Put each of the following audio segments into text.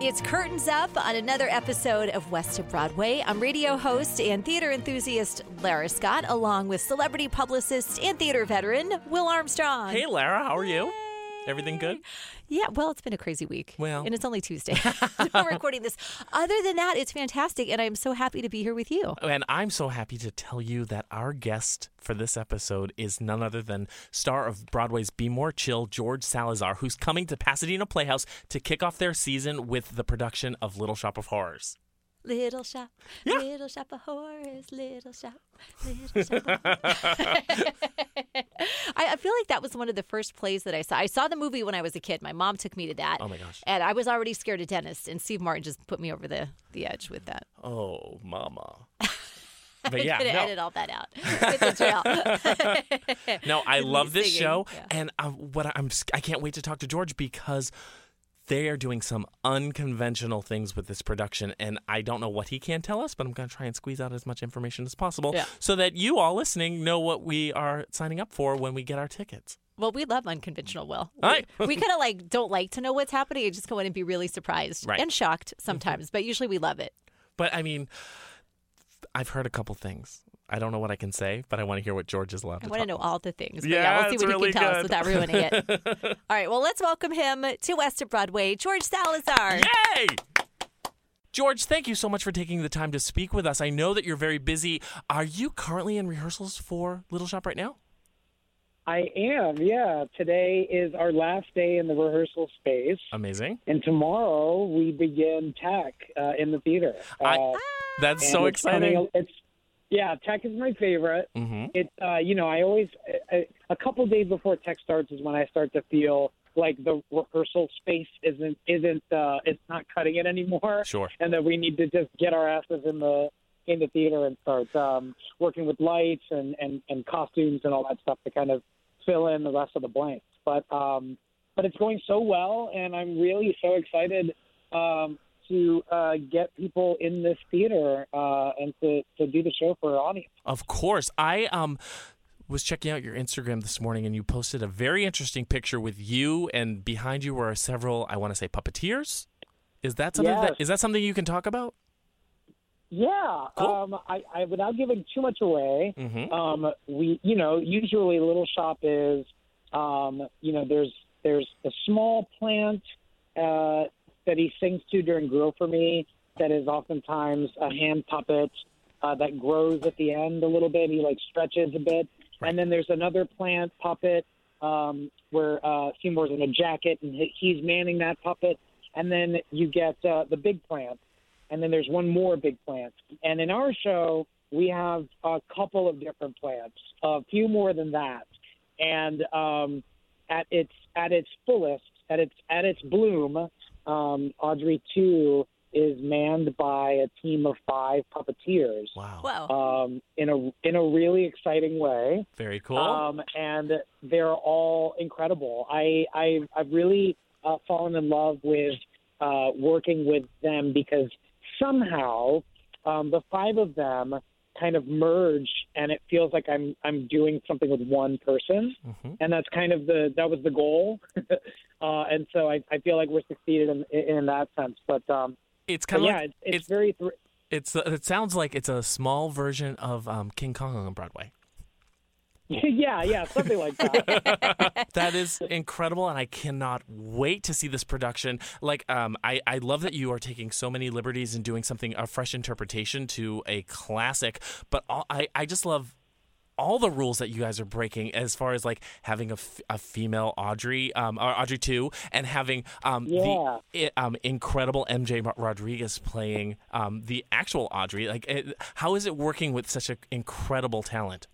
It's curtains up on another episode of West of Broadway. I'm radio host and theater enthusiast Lara Scott, along with celebrity publicist and theater veteran Will Armstrong. Hey, Lara, how are you? Everything good? Yeah, well, it's been a crazy week. Well. and it's only Tuesday. We're recording this. Other than that, it's fantastic, and I'm so happy to be here with you. Oh, and I'm so happy to tell you that our guest for this episode is none other than star of Broadway's Be More Chill, George Salazar, who's coming to Pasadena Playhouse to kick off their season with the production of Little Shop of Horrors. Little shop, Yeah. little shop of horrors, little shop, little shop. Of I, I feel like that was one of the first plays that I saw. I saw the movie when I was a kid. My mom took me to that. Oh my gosh. And I was already scared of dentists, and Steve Martin just put me over the, the edge with that. Oh, mama. But yeah, I'm yeah, gonna no. edit all that out with the trail. No, I love this singing, show, yeah. and uh, what I'm I can't wait to talk to George because they are doing some unconventional things with this production, and I don't know what he can tell us, but I'm going to try and squeeze out as much information as possible Yeah. so that you all listening know what we are signing up for when we get our tickets. Well, we love unconventional. Will right. we kind of like don't like to know what's happening and just go in and be really surprised Right. Mm-hmm. and shocked sometimes, but usually we love it. But I mean, I've heard a couple things. I don't know what I can say, but I want to hear what George is allowed I to want to talk know all the things. But Yeah, yeah, we'll see what really he can tell us good. without ruining it. all right, well, let's welcome him to West of Broadway, George Salazar. Yay! George, thank you so much for taking the time to speak with us. I know that you're very busy. Are you currently in rehearsals for Little Shop right now? I am, yeah. Today is our last day in the rehearsal space, Amazing. and tomorrow we begin tech uh, in the theater. I- Uh, That's and so it's coming- exciting. It's yeah, tech is my favorite. hmm It, uh, you know, I always a, a couple days before tech starts is when I start to feel like the rehearsal space isn't isn't uh, it's not cutting it anymore. Sure. and that we need to just get our asses in the in the theater and start um, working with lights and, and, and costumes and all that stuff to kind of fill in the rest of the blanks. But um, but it's going so well, and I'm really so excited um, to uh, get people in this theater uh, and to, to do the show for our audience. Of course. I um was checking out your Instagram this morning and you posted a very interesting picture with you and behind you were several, I want to say puppeteers. Is that something Yes. that is that something you can talk about? Yeah, Cool. um, I, I without giving too much away, Mhm. um, we you know usually Little Shop is um, you know there's there's a small plant uh, that he sings to during Grow for Me that is oftentimes a hand puppet uh, that grows at the end a little bit. He like stretches a bit, and then there's another plant puppet um, where uh, Seymour's in a jacket and he's manning that puppet, and then you get uh, the big plant and then there's one more big plant. And in our show, we have a couple of different plants, a few more than that. And um, at its at its fullest, at its at its bloom, um, Audrey Two is manned by a team of five puppeteers. Wow. Wow. Um, in a in a really exciting way. Very cool. Um, and they're all incredible. I, I I've really uh, fallen in love with uh, working with them because somehow um, the five of them kind of merge, and it feels like I'm I'm doing something with one person, Mm-hmm. and that's kind of the that was the goal, uh, and so I, I feel like we're succeeded in in that sense. But um, It's kind of yeah, like, it's, it's, it's very thr it's it sounds like it's a small version of um, King Kong on Broadway. yeah yeah something like that. that is incredible and i cannot wait to see this production like um, I, I love that you are taking so many liberties and doing something a fresh interpretation to a classic but all, I, I just love all the rules that you guys are breaking as far as like having a, f- a female Audrey, um, or Audrey Two, and having um, Yeah. the i- um, incredible MJ Rodriguez playing um, the actual Audrey. Like, it, how is it working with such an incredible talent?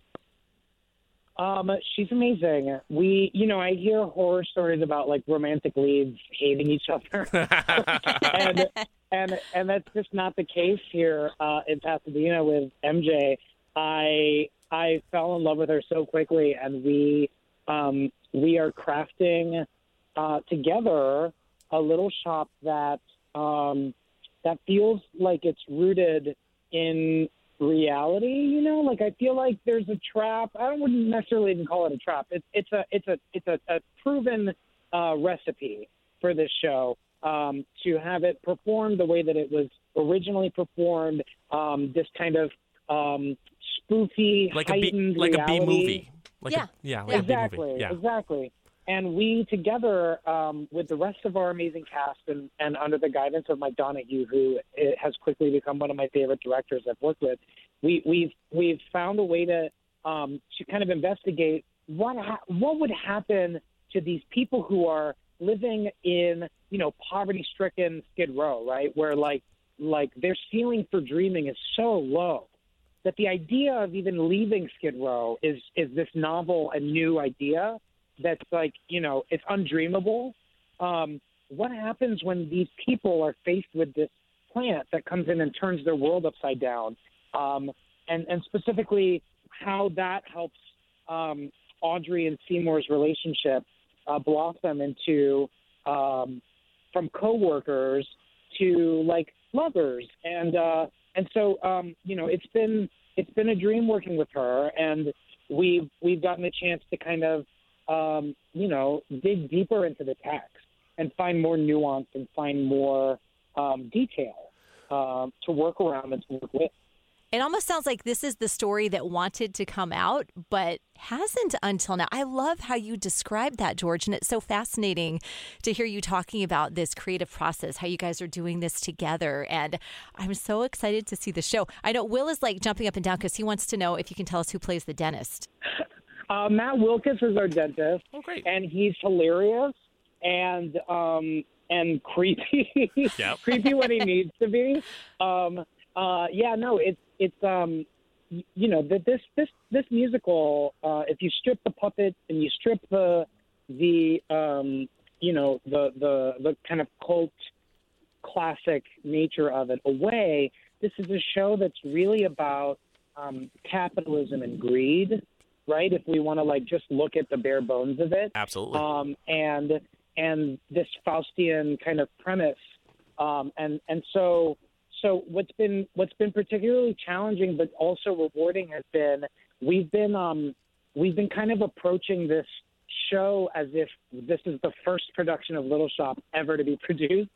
Um, she's amazing. We, you know, I hear horror stories about like romantic leads hating each other, and and and that's just not the case here uh, in Pasadena with MJ. I I fell in love with her so quickly, and we um, we are crafting uh, together a little shop that um, that feels like it's rooted in reality. You know, like I feel like there's a trap. I wouldn't necessarily even call it a trap. It's it's a it's a it's a, a proven uh, recipe for this show um, to have it performed the way that it was originally performed. Um, this kind of um, spoofy, Like a B, heightened like a B reality. movie. Like Yeah. A, yeah, like exactly, a B movie. Yeah. exactly. And we together, um, with the rest of our amazing cast, and, and under the guidance of Mike Donahue, who i- has quickly become one of my favorite directors I've worked with, we, we've we've found a way to um, to kind of investigate what ha- what would happen to these people who are living in you know poverty stricken Skid Row, right? Where like like their ceiling for dreaming is so low that the idea of even leaving Skid Row is is this novel and new idea that's like you know it's undreamable. Um, what happens when these people are faced with this plant that comes in and turns their world upside down? Um, and and specifically how that helps um, Audrey and Seymour's relationship uh, blossom into um, from coworkers to like lovers and uh and so um you know it's been it's been a dream working with her and we've we've gotten a chance to kind of um you know dig deeper into the text and find more nuance and find more um detail um to work around and to work with It almost sounds like this is the story that wanted to come out, but hasn't until now. I love how you described that, George, and it's so fascinating to hear you talking about this creative process, how you guys are doing this together. And I'm so excited to see the show. I know Will is like jumping up and down because he wants to know if you can tell us who plays the dentist. Uh, Matt Wilkas is our dentist. Oh, great. And he's hilarious and um, and creepy, Yep. creepy when he needs to be. Um, uh, yeah, no, it's it's um, you know that this this this musical. Uh, if you strip the puppet and you strip the the um, you know the the the kind of cult classic nature of it away, this is a show that's really about um, capitalism and greed, right? If we want to like just look at the bare bones of it, Absolutely. um, and and this Faustian kind of premise, um, and and so so what's been what's been particularly challenging but also rewarding has been we've been um, we've been kind of approaching this show as if this is the first production of Little Shop ever to be produced,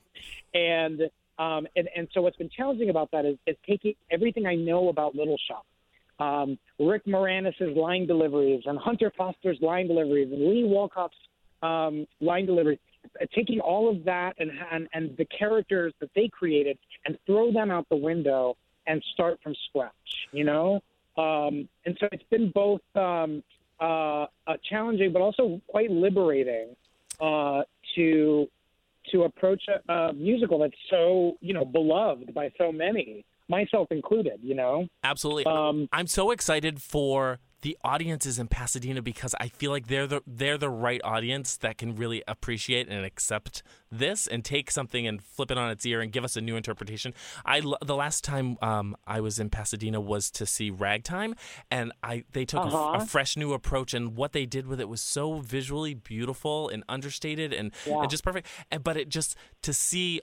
and um, and and so what's been challenging about that is, is taking everything I know about Little Shop um, Rick Moranis' line deliveries and Hunter Foster's line deliveries and Lee Wilkof's um, line deliveries, uh, taking all of that and, and and the characters that they created and throw them out the window and start from scratch, you know. Um, and so it's been both um, uh, uh, challenging, but also quite liberating uh, to to approach a, a musical that's so you know beloved by so many, myself included. You know. Absolutely. Um, I'm so excited for the audiences in Pasadena because I feel like they're the they're the right audience that can really appreciate and accept this and take something and flip it on its ear and give us a new interpretation. I the last time um, I was in Pasadena was to see Ragtime, and I they took a f- a, Uh-huh. fresh new approach and what they did with it was so visually beautiful and understated and, Yeah. and just perfect. And, but it just to see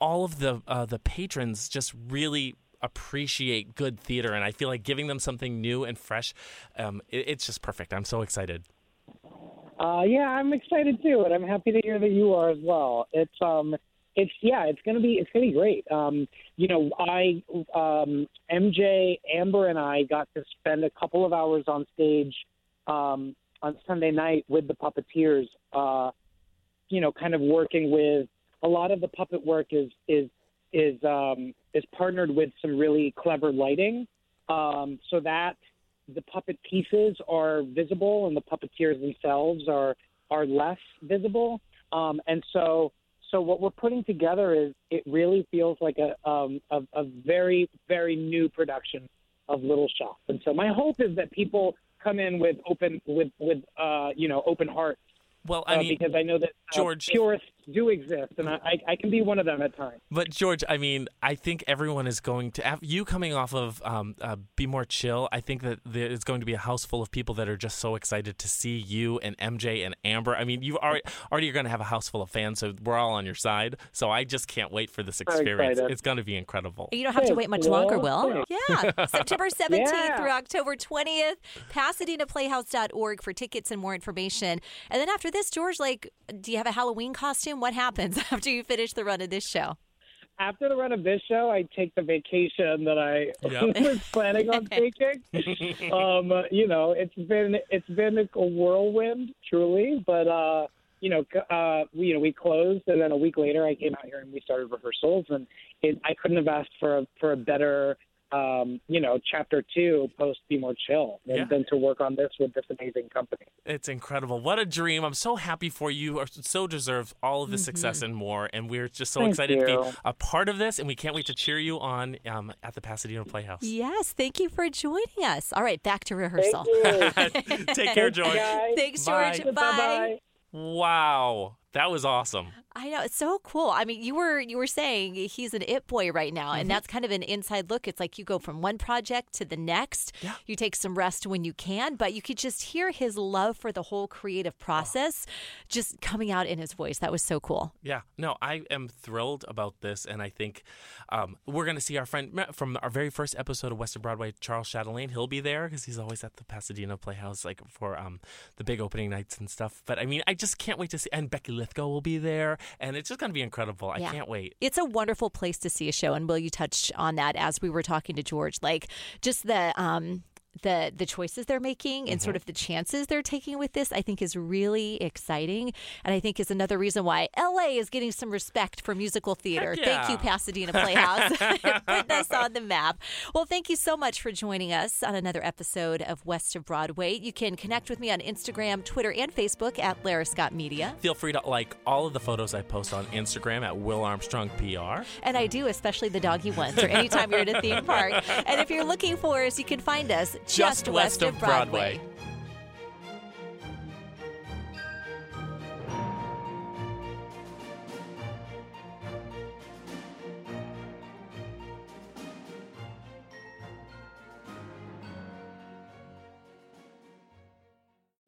all of the uh, the patrons just really appreciate good theater, and I feel like giving them something new and fresh, um, it, it's just perfect. I'm so excited. Uh, yeah, I'm excited too, and I'm happy to hear that you are as well. It's um, it's yeah, it's gonna be it's gonna be great. Um, you know, I um, MJ, Amber, and I got to spend a couple of hours on stage um, on Sunday night with the puppeteers. Uh, you know, kind of working with a lot of the puppet work is is is um, is partnered with some really clever lighting, um, so that the puppet pieces are visible and the puppeteers themselves are are less visible. Um, and so so what we're putting together is it really feels like a um, a, a very very new production of Little Shop. And so my hope is that people come in with open with with uh, you know open hearts Well, I uh, mean, because I know that uh, George- purists do exist, and I, I, I can be one of them at times. But George, I mean, I think everyone is going to af- you coming off of um, uh, Be More Chill. I think that there is going to be a house full of people that are just so excited to see you and MJ and Amber. I mean, you already already are going to have a house full of fans, so we're all on your side. So I just can't wait for this experience. It's going to be incredible. You don't have to wait much longer, Will. Yeah. September 17th Yeah. through October 20th, PasadenaPlayhouse.org for tickets and more information. And then after this, George, like, do you have a Halloween costume? What happens after you finish the run of this show? After the run of this show, I take the vacation that I Yep. was planning on taking. um, you know, it's been it's been a whirlwind, truly. But uh, you know, uh, we, you know, we closed, and then a week later, I came out here and we started rehearsals, and it, I couldn't have asked for a, for a better. Um, you know, chapter two, post Be More Chill, and Yeah. than to work on this with this amazing company. It's incredible. What a dream. I'm so happy for you. You so deserve all of the Mm-hmm. success and more. And we're just so Thank excited to be a part of this. And we can't wait to cheer you on um, at the Pasadena Playhouse. Yes. Thank you for joining us. All right, back to rehearsal. Thank you. Take care, George. Thanks, Bye. George. Bye-bye. Wow. That was awesome. I know it's so cool. I mean, you were you were saying he's an it boy right now, Mm-hmm. and that's kind of an inside look. It's like you go from one project to the next. Yeah. You take some rest when you can, but you could just hear his love for the whole creative process just coming out in his voice. That was so cool. Yeah, no, I am thrilled about this, and I think um, we're going to see our friend from our very first episode of West of Broadway, Charles Chatelaine. He'll be there because he's always at the Pasadena Playhouse, like for um, the big opening nights and stuff. But I mean, I just can't wait to see. And Becky Lithgow will be there, and it's just going to be incredible. I Yeah. can't wait. It's a wonderful place to see a show, and Will, you touch on that as we were talking to George. Like just the um the the choices they're making and Mm-hmm. sort of the chances they're taking with this, I think is really exciting, and I think is another reason why LA is getting some respect for musical theater. Heck Thank you. Pasadena Playhouse, putting us on the map. Well, thank you so much for joining us on another episode of West of Broadway. You can connect with me on Instagram, Twitter, and Facebook at Lara Scott Media. Feel free to like all of the photos I post on Instagram at Will Armstrong PR. And I do, especially the doggy ones, or anytime you're at a theme park. And if you're looking for us, you can find us just, west of Broadway.